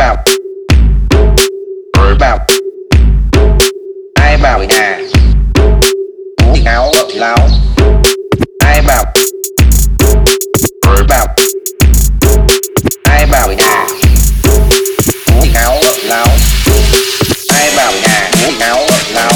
bảo Ai bảo Ai bảo nhà Cú áo lợn láo Ai bảo Ai bảo Ai bảo nhà Cú áo lợn láo Ai bảo nhà Cú áo lợn láo